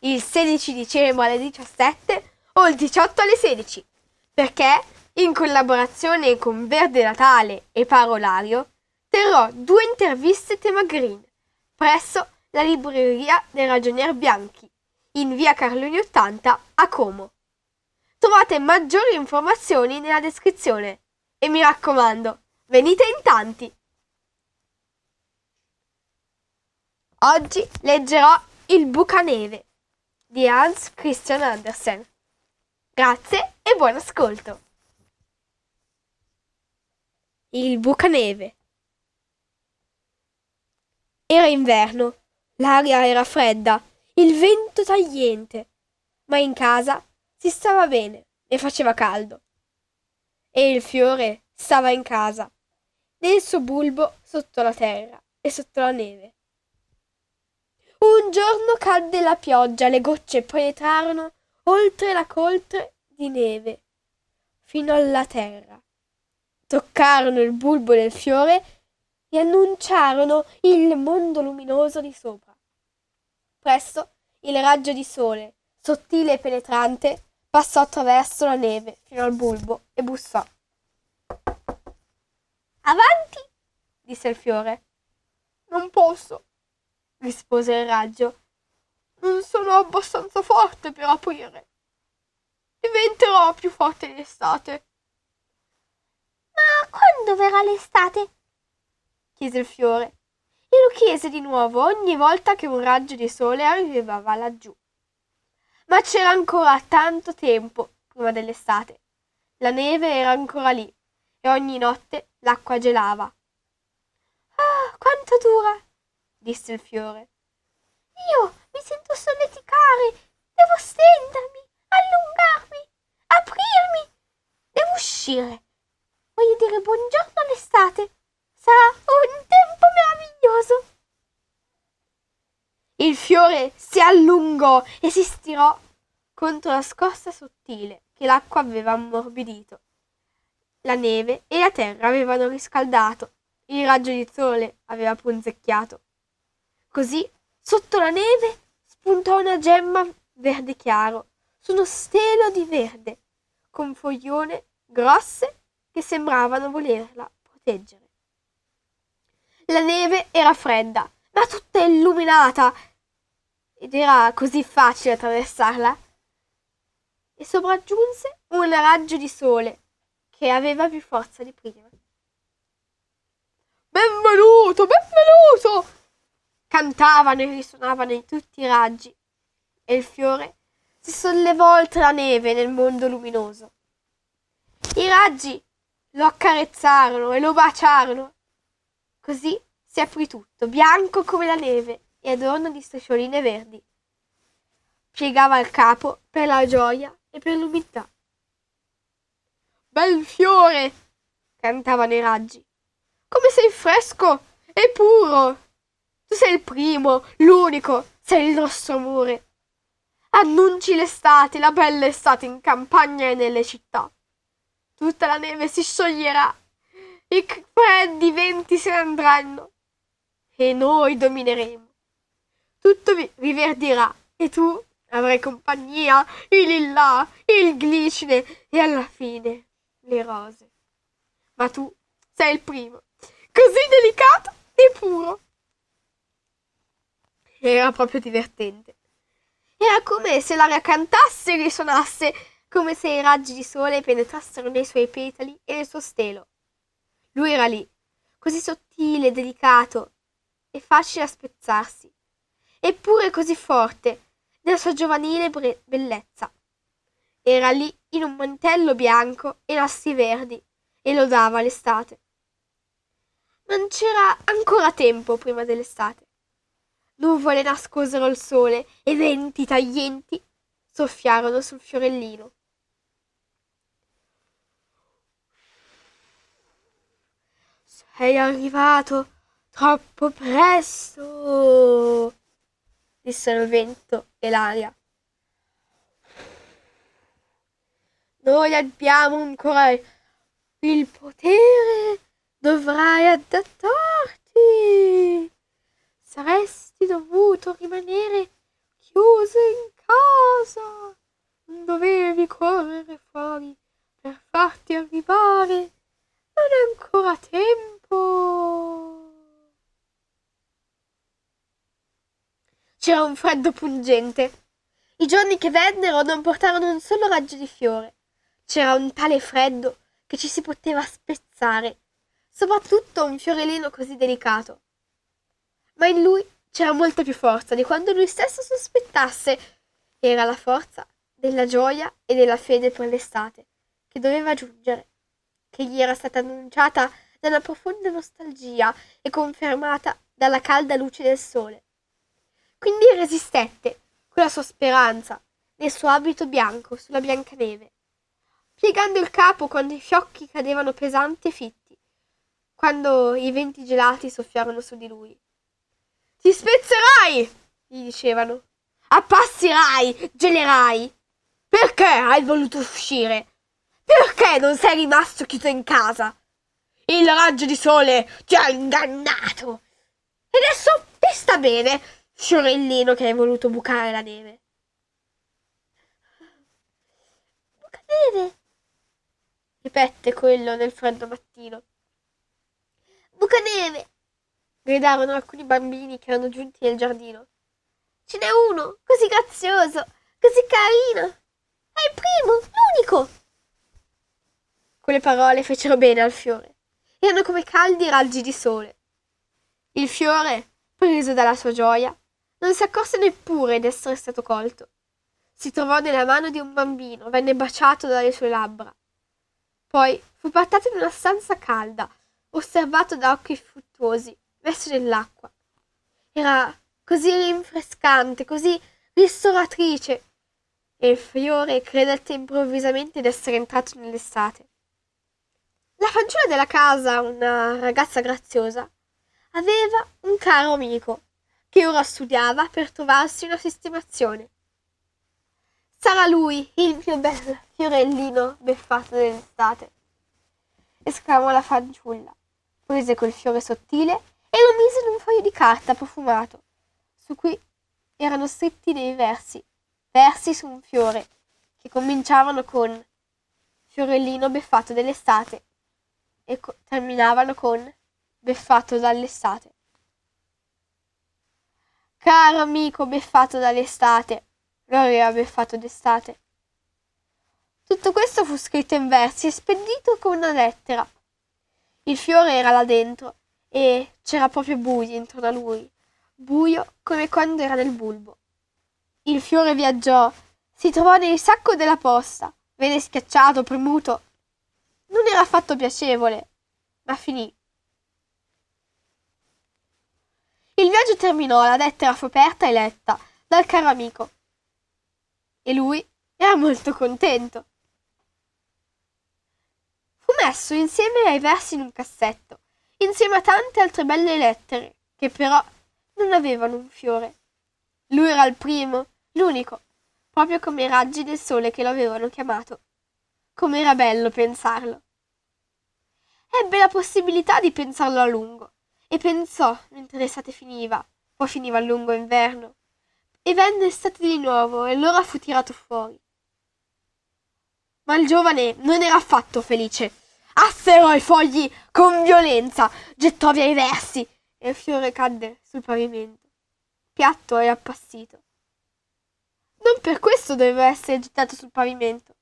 il 16 dicembre alle 17 o il 18 alle 16, perché in collaborazione con Verde Natale e Parolario terrò due interviste tema green presso la libreria del Ragionier Bianchi in via Carloni 80 a Como. Trovate maggiori informazioni nella descrizione e mi raccomando, venite in tanti! Oggi leggerò Il Bucaneve di Hans Christian Andersen. Grazie e buon ascolto. Il Bucaneve. Era inverno, l'aria era fredda, il vento tagliente, ma in casa si stava bene e faceva caldo. E il fiore stava in casa, nel suo bulbo sotto la terra e sotto la neve. Un giorno cadde la pioggia, le gocce penetrarono oltre la coltre di neve fino alla terra. Toccarono il bulbo del fiore e annunciarono il mondo luminoso di sopra. Presto il raggio di sole, sottile e penetrante, passò attraverso la neve fino al bulbo e bussò. Avanti, disse il fiore. Non posso, rispose il raggio. Non sono abbastanza forte per aprire. Diventerò più forte l'estate. Ma quando verrà l'estate? chiese il fiore e lo chiese di nuovo ogni volta che un raggio di sole arrivava laggiù. Ma c'era ancora tanto tempo prima dell'estate. La neve era ancora lì e ogni notte l'acqua gelava. Ah, quanto dura! Disse il fiore. Io mi sento solleticare, devo stendermi, allungarmi, aprirmi, devo uscire. Voglio dire buongiorno all'estate. Sarà un tempo meraviglioso. Il fiore si allungò e si stirò contro la scossa sottile che l'acqua aveva ammorbidito. La neve e la terra avevano riscaldato, il raggio di sole aveva punzecchiato. Così, sotto la neve, spuntò una gemma verde chiaro, su uno stelo di verde, con foglione grosse che sembravano volerla proteggere. La neve era fredda, ma tutta illuminata, ed era così facile attraversarla. E sopraggiunse un raggio di sole che aveva più forza di prima. Benvenuto, benvenuto! Cantavano e risuonavano in tutti i raggi, e il fiore si sollevò oltre la neve nel mondo luminoso. I raggi lo accarezzarono e lo baciarono. Così si aprì tutto, bianco come la neve e adorno di striscioline verdi. Piegava il capo per la gioia e per l'umiltà. Bel fiore! cantavano i raggi. Come sei fresco e puro! Tu sei il primo, l'unico, sei il nostro amore. Annunci l'estate, la bella estate in campagna e nelle città. Tutta la neve si scioglierà, i freddi venti se ne andranno e noi domineremo. Tutto riverdirà e tu avrai compagnia, il lilla, il glicine e alla fine le rose. Ma tu sei il primo, così delicato e puro. Era proprio divertente. Era come se l'aria cantasse e risuonasse, come se i raggi di sole penetrassero nei suoi petali e nel suo stelo. Lui era lì, così sottile, delicato e facile a spezzarsi, eppure così forte nella sua giovanile bre- bellezza. Era lì in un mantello bianco e nastri verdi e lodava l'estate. Non c'era ancora tempo prima dell'estate. Nuvole nascosero il sole e venti taglienti soffiarono sul fiorellino. Sei arrivato troppo presto, dissero il vento e l'aria. Noi abbiamo ancora il potere, dovrai adattarti. Dovuto rimanere chiuso in casa. Non dovevi correre fuori per farti arrivare. Non è ancora tempo. C'era un freddo pungente. I giorni che vennero non portarono un solo raggio di fiore. C'era un tale freddo che ci si poteva spezzare, soprattutto un fiorellino così delicato ma in lui c'era molta più forza di quanto lui stesso sospettasse. Era la forza della gioia e della fede per l'estate che doveva giungere, che gli era stata annunciata da una profonda nostalgia e confermata dalla calda luce del sole. Quindi resistette con la sua speranza nel suo abito bianco sulla bianca neve, piegando il capo quando i fiocchi cadevano pesanti e fitti, quando i venti gelati soffiarono su di lui. Ti spezzerai, gli dicevano. Appassirai, gelerai. Perché hai voluto uscire? Perché non sei rimasto chiuso in casa? Il raggio di sole ti ha ingannato. E adesso ti sta bene, fiorellino che hai voluto bucare la neve. Buca neve, ripette quello nel freddo mattino. Buca neve, gridarono alcuni bambini che erano giunti nel giardino. Ce n'è uno, così grazioso, così carino. È il primo, l'unico. Quelle parole fecero bene al fiore. Erano come caldi raggi di sole. Il fiore, preso dalla sua gioia, non si accorse neppure d'essere stato colto. Si trovò nella mano di un bambino, venne baciato dalle sue labbra. Poi fu portato in una stanza calda, osservato da occhi fruttuosi verso nell'acqua. Era così rinfrescante, così ristoratrice. E il fiore credette improvvisamente d'essere entrato nell'estate. La fanciulla della casa, una ragazza graziosa, aveva un caro amico che ora studiava per trovarsi una sistemazione. Sarà lui il mio bel fiorellino beffato dell'estate, esclamò la fanciulla. Prese quel fiore sottile e lo mise in un foglio di carta profumato, su cui erano scritti dei versi, versi su un fiore, che cominciavano con fiorellino beffato dell'estate e co- terminavano con beffato dall'estate. Caro amico beffato dall'estate, lo aveva beffato d'estate. Tutto questo fu scritto in versi e spedito con una lettera. Il fiore era là dentro e c'era proprio buio intorno a lui, buio come quando era nel bulbo. Il fiore viaggiò, si trovò nel sacco della posta, venne schiacciato, premuto. Non era affatto piacevole, ma finì. Il viaggio terminò, la lettera fu aperta e letta dal caro amico. E lui era molto contento. Fu messo insieme ai versi in un cassetto insieme a tante altre belle lettere, che però non avevano un fiore. Lui era il primo, l'unico, proprio come i raggi del sole che lo avevano chiamato. Com'era bello pensarlo. Ebbe la possibilità di pensarlo a lungo, e pensò mentre l'estate finiva, poi finiva il lungo inverno, e venne estate di nuovo, e allora fu tirato fuori. Ma il giovane non era affatto felice afferrò i fogli con violenza, gettò via i versi e il fiore cadde sul pavimento, piatto e appassito. Non per questo doveva essere gettato sul pavimento.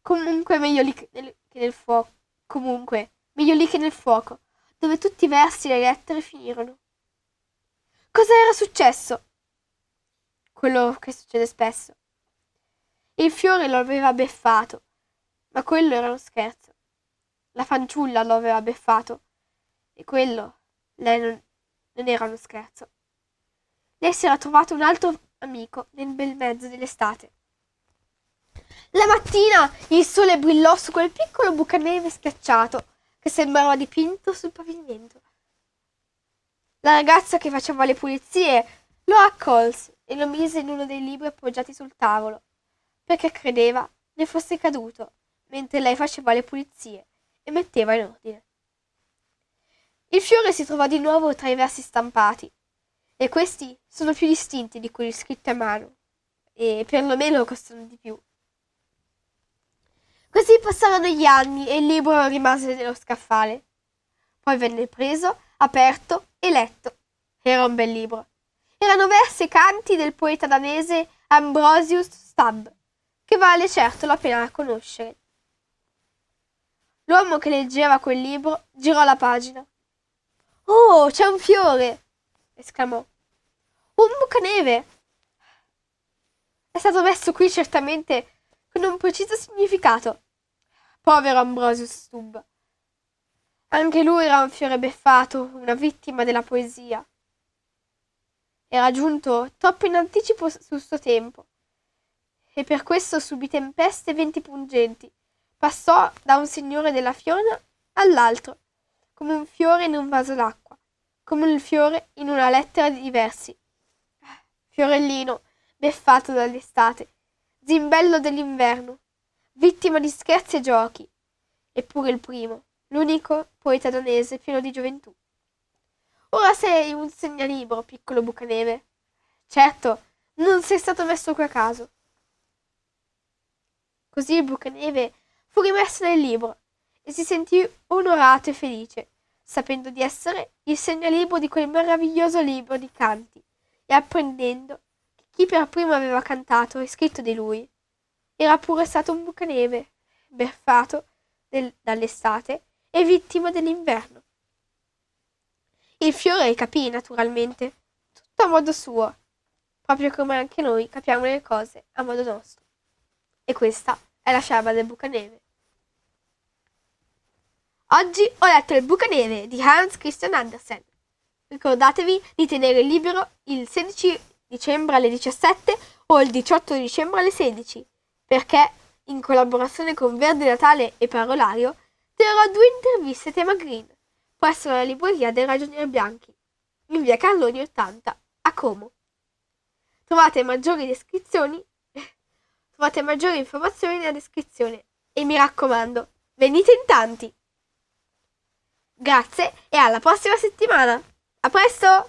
Comunque meglio lì che nel, fuoco. Comunque, meglio lì che nel fuoco, dove tutti i versi e le lettere finirono. Cosa era successo? Quello che succede spesso. Il fiore lo aveva beffato, ma quello era uno scherzo. La fanciulla lo aveva beffato, e quello, lei non, non era uno scherzo. Lei si era trovato un altro amico nel bel mezzo dell'estate. La mattina il sole brillò su quel piccolo bucaneve schiacciato che sembrava dipinto sul pavimento. La ragazza che faceva le pulizie lo accolse e lo mise in uno dei libri appoggiati sul tavolo, perché credeva ne fosse caduto mentre lei faceva le pulizie e metteva in ordine. Il fiore si trovò di nuovo tra i versi stampati, e questi sono più distinti di quelli scritti a mano, e perlomeno costano di più. Così passarono gli anni e il libro rimase nello scaffale. Poi venne preso, aperto e letto. Era un bel libro. Erano versi e canti del poeta danese Ambrosius Stubb, che vale certo la pena conoscere. L'uomo che leggeva quel libro girò la pagina. Oh, c'è un fiore! esclamò. Un bucaneve! È stato messo qui certamente con un preciso significato. Povero Ambrosius Stubb. Anche lui era un fiore beffato, una vittima della poesia. Era giunto troppo in anticipo sul suo tempo, e per questo subì tempeste e venti pungenti. Passò da un signore della Fiona all'altro, come un fiore in un vaso d'acqua, come il fiore in una lettera di versi. Fiorellino, beffato dall'estate, zimbello dell'inverno, vittima di scherzi e giochi, eppure il primo, l'unico poeta danese pieno di gioventù. Ora sei un segnalibro, piccolo bucaneve. Certo, non sei stato messo qui a caso. Così il bucaneve fu rimesso nel libro e si sentì onorato e felice, sapendo di essere il segnalibro di quel meraviglioso libro di canti e apprendendo che chi per primo aveva cantato e scritto di lui era pure stato un bucaneve, beffato del, dall'estate e vittima dell'inverno. Il fiore capì, naturalmente, tutto a modo suo, proprio come anche noi capiamo le cose a modo nostro. E questa è la sciarba del bucaneve. Oggi ho letto Il bucaneve di Hans Christian Andersen. Ricordatevi di tenere libero il 16 dicembre alle 17 o il 18 dicembre alle 16 perché, in collaborazione con Verde Natale e Parolario, terrò due interviste tema green presso la libreria dei Ragionieri Bianchi, in via Carloni 80, a Como. Trovate maggiori descrizioni, trovate maggiori informazioni nella descrizione e mi raccomando, venite in tanti! Grazie e alla prossima settimana! A presto!